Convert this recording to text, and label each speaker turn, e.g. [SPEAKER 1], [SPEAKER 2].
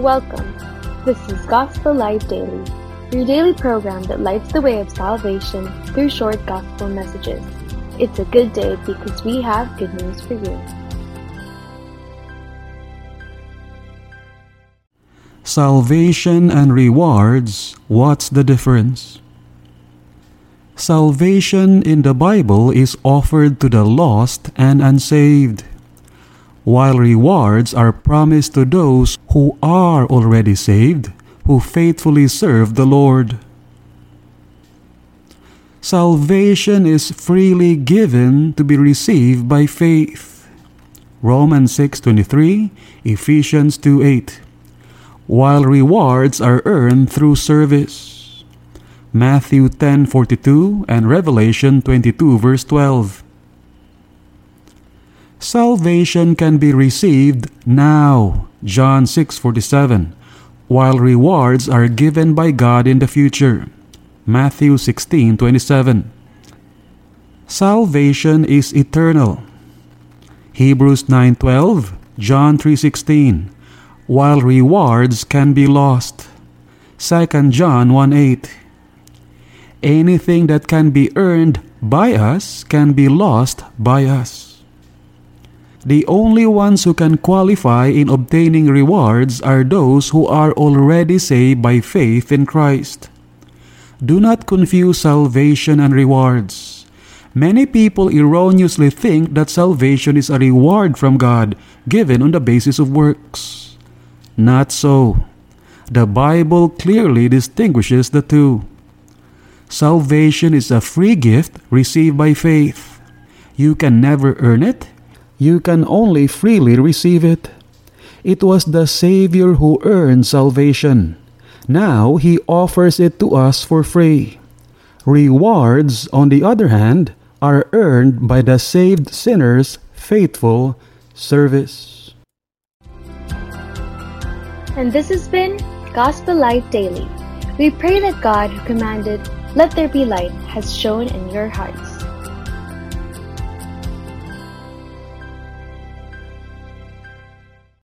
[SPEAKER 1] Welcome. This is Gospel Light Daily, your daily program that lights the way of salvation through short gospel messages. It's a good day because we have good news for you.
[SPEAKER 2] Salvation and rewards, what's the difference? Salvation in the Bible is offered to the lost and unsaved, while rewards are promised to those who are already saved, who faithfully serve the Lord. Salvation is freely given to be received by faith. Romans 6:23, Ephesians 2:8 while rewards are earned through service. Matthew 10:42 and Revelation 22 verse 12. Salvation can be received now, John 6:47, while rewards are given by God in the future. Matthew 16:27. Salvation is eternal. Hebrews 9:12, John 3:16 while rewards can be lost. 2 John 1 8. Anything that can be earned by us can be lost by us. The only ones who can qualify in obtaining rewards are those who are already saved by faith in Christ. Do not confuse salvation and rewards. Many people erroneously think that salvation is a reward from God given on the basis of works. Not so. The Bible clearly distinguishes the two. Salvation is a free gift received by faith. You can never earn it. You can only freely receive it. It was the Savior who earned salvation. Now he offers it to us for free. Rewards, on the other hand, are earned by the saved sinner's faithful service.
[SPEAKER 1] And this has been Gospel Light Daily. We pray that God, who commanded, Let there be light, has shone in your hearts.